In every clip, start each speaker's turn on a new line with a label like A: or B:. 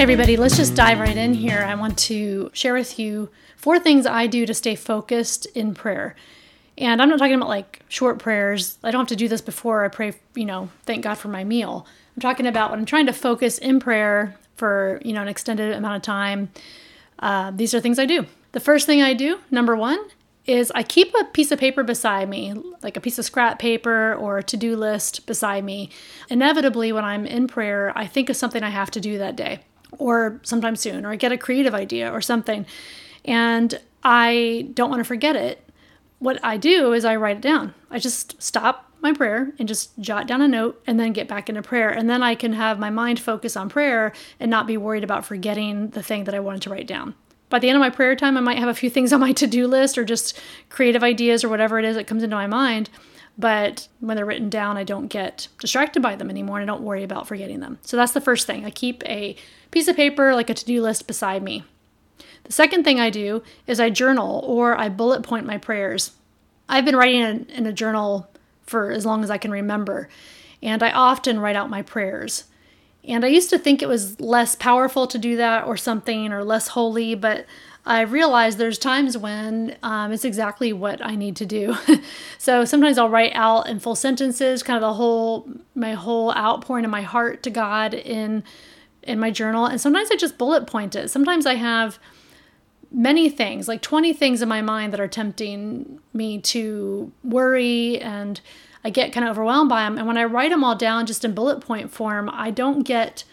A: Hey, everybody, let's just dive right in here. I want to share with you four things I do to stay focused in prayer. And I'm not talking about like short prayers. I don't have to do this before I pray, you know, thank God for my meal. I'm talking about when I'm trying to focus in prayer for, you know, an extended amount of time. Uh, these are things I do. The first thing I do, number one, is I keep a piece of paper beside me, like a piece of scrap paper or a to do list beside me. Inevitably, when I'm in prayer, I think of something I have to do that day or sometime soon, or I get a creative idea or something, and I don't want to forget it. What I do is I write it down. I just stop my prayer and just jot down a note and then get back into prayer. And then I can have my mind focus on prayer and not be worried about forgetting the thing that I wanted to write down. By the end of my prayer time, I might have a few things on my to do list or just creative ideas or whatever it is that comes into my mind. But when they're written down, I don't get distracted by them anymore and I don't worry about forgetting them. So that's the first thing. I keep a piece of paper, like a to do list, beside me. The second thing I do is I journal or I bullet point my prayers. I've been writing in, in a journal for as long as I can remember, and I often write out my prayers. And I used to think it was less powerful to do that or something or less holy, but I realized there's times when um, it's exactly what I need to do. so sometimes I'll write out in full sentences, kind of the whole my whole outpouring of my heart to God in in my journal, and sometimes I just bullet point it. Sometimes I have many things, like 20 things in my mind that are tempting me to worry and I get kind of overwhelmed by them. And when I write them all down just in bullet point form, I don't get,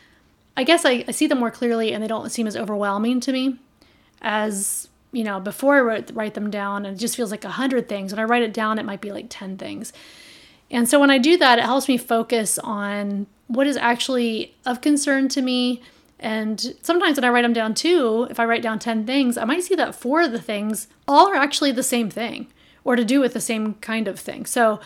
A: I guess I, I see them more clearly and they don't seem as overwhelming to me as, you know, before I wrote, write them down. And it just feels like a hundred things. When I write it down, it might be like 10 things. And so when I do that, it helps me focus on what is actually of concern to me. And sometimes when I write them down too, if I write down 10 things, I might see that four of the things all are actually the same thing or to do with the same kind of thing. So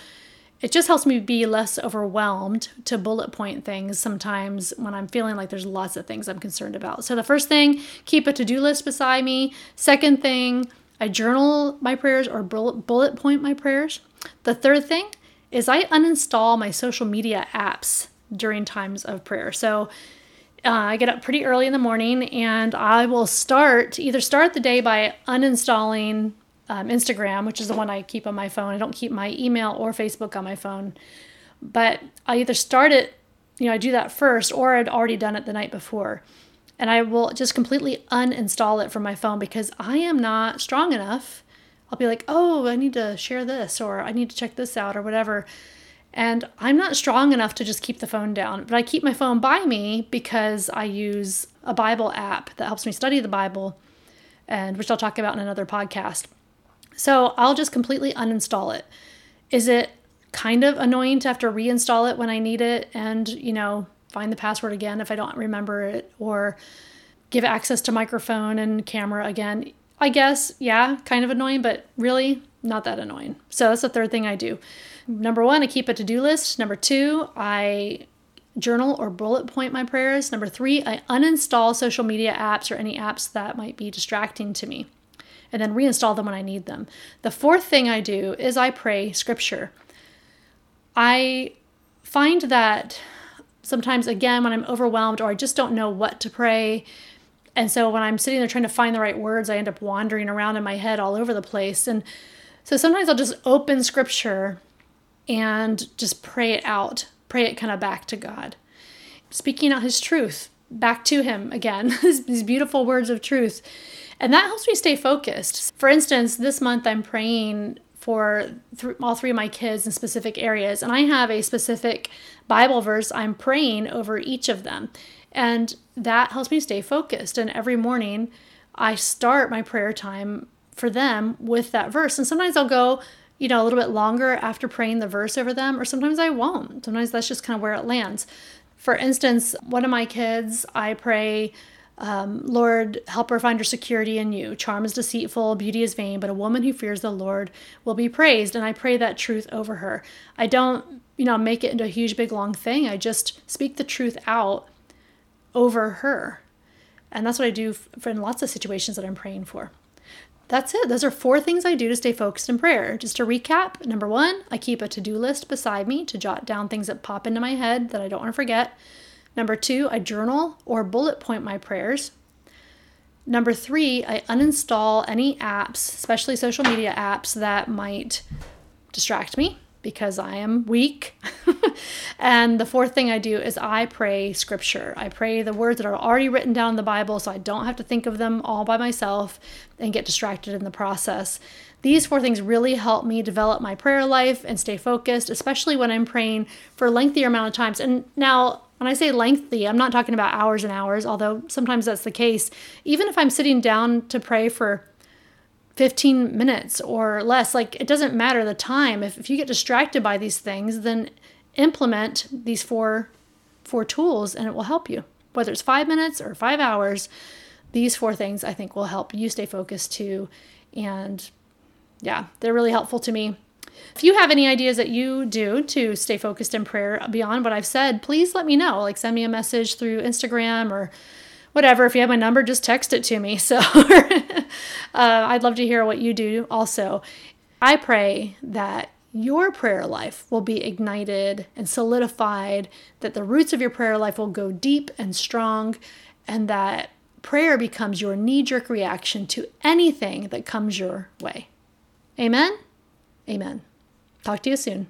A: it just helps me be less overwhelmed to bullet point things sometimes when I'm feeling like there's lots of things I'm concerned about. So the first thing, keep a to do list beside me. Second thing, I journal my prayers or bullet point my prayers. The third thing is I uninstall my social media apps during times of prayer. So uh, I get up pretty early in the morning and I will start either start the day by uninstalling um, Instagram, which is the one I keep on my phone. I don't keep my email or Facebook on my phone, but I either start it, you know, I do that first, or I'd already done it the night before. And I will just completely uninstall it from my phone because I am not strong enough. I'll be like, oh, I need to share this, or I need to check this out, or whatever. And I'm not strong enough to just keep the phone down, but I keep my phone by me because I use a Bible app that helps me study the Bible, and which I'll talk about in another podcast. So I'll just completely uninstall it. Is it kind of annoying to have to reinstall it when I need it and, you know, find the password again if I don't remember it or give access to microphone and camera again? I guess, yeah, kind of annoying, but really not that annoying. So that's the third thing I do. Number one, I keep a to do list. Number two, I journal or bullet point my prayers. Number three, I uninstall social media apps or any apps that might be distracting to me and then reinstall them when I need them. The fourth thing I do is I pray scripture. I find that sometimes, again, when I'm overwhelmed or I just don't know what to pray, and so when I'm sitting there trying to find the right words, I end up wandering around in my head all over the place. And so sometimes I'll just open scripture and just pray it out, pray it kind of back to God, speaking out His truth back to Him again, these beautiful words of truth. And that helps me stay focused. For instance, this month I'm praying for th- all three of my kids in specific areas, and I have a specific Bible verse I'm praying over each of them. And that helps me stay focused. And every morning I start my prayer time for them with that verse. And sometimes I'll go, you know, a little bit longer after praying the verse over them, or sometimes I won't. Sometimes that's just kind of where it lands. For instance, one of my kids, I pray, um, Lord, help her find her security in you. Charm is deceitful, beauty is vain, but a woman who fears the Lord will be praised. And I pray that truth over her. I don't, you know, make it into a huge, big, long thing. I just speak the truth out over her. And that's what I do for in lots of situations that I'm praying for. That's it. Those are four things I do to stay focused in prayer. Just to recap number one, I keep a to do list beside me to jot down things that pop into my head that I don't want to forget. Number two, I journal or bullet point my prayers. Number three, I uninstall any apps, especially social media apps, that might distract me because I am weak. and the fourth thing I do is I pray scripture. I pray the words that are already written down in the Bible so I don't have to think of them all by myself and get distracted in the process. These four things really help me develop my prayer life and stay focused, especially when I'm praying for lengthier amount of times. And now when I say lengthy, I'm not talking about hours and hours, although sometimes that's the case. Even if I'm sitting down to pray for 15 minutes or less. Like it doesn't matter the time. If, if you get distracted by these things, then implement these four four tools and it will help you. Whether it's five minutes or five hours, these four things I think will help you stay focused too. And yeah, they're really helpful to me. If you have any ideas that you do to stay focused in prayer beyond what I've said, please let me know. Like send me a message through Instagram or whatever. If you have my number, just text it to me. So uh, I'd love to hear what you do also. I pray that your prayer life will be ignited and solidified, that the roots of your prayer life will go deep and strong, and that prayer becomes your knee jerk reaction to anything that comes your way. Amen? Amen. Talk to you soon.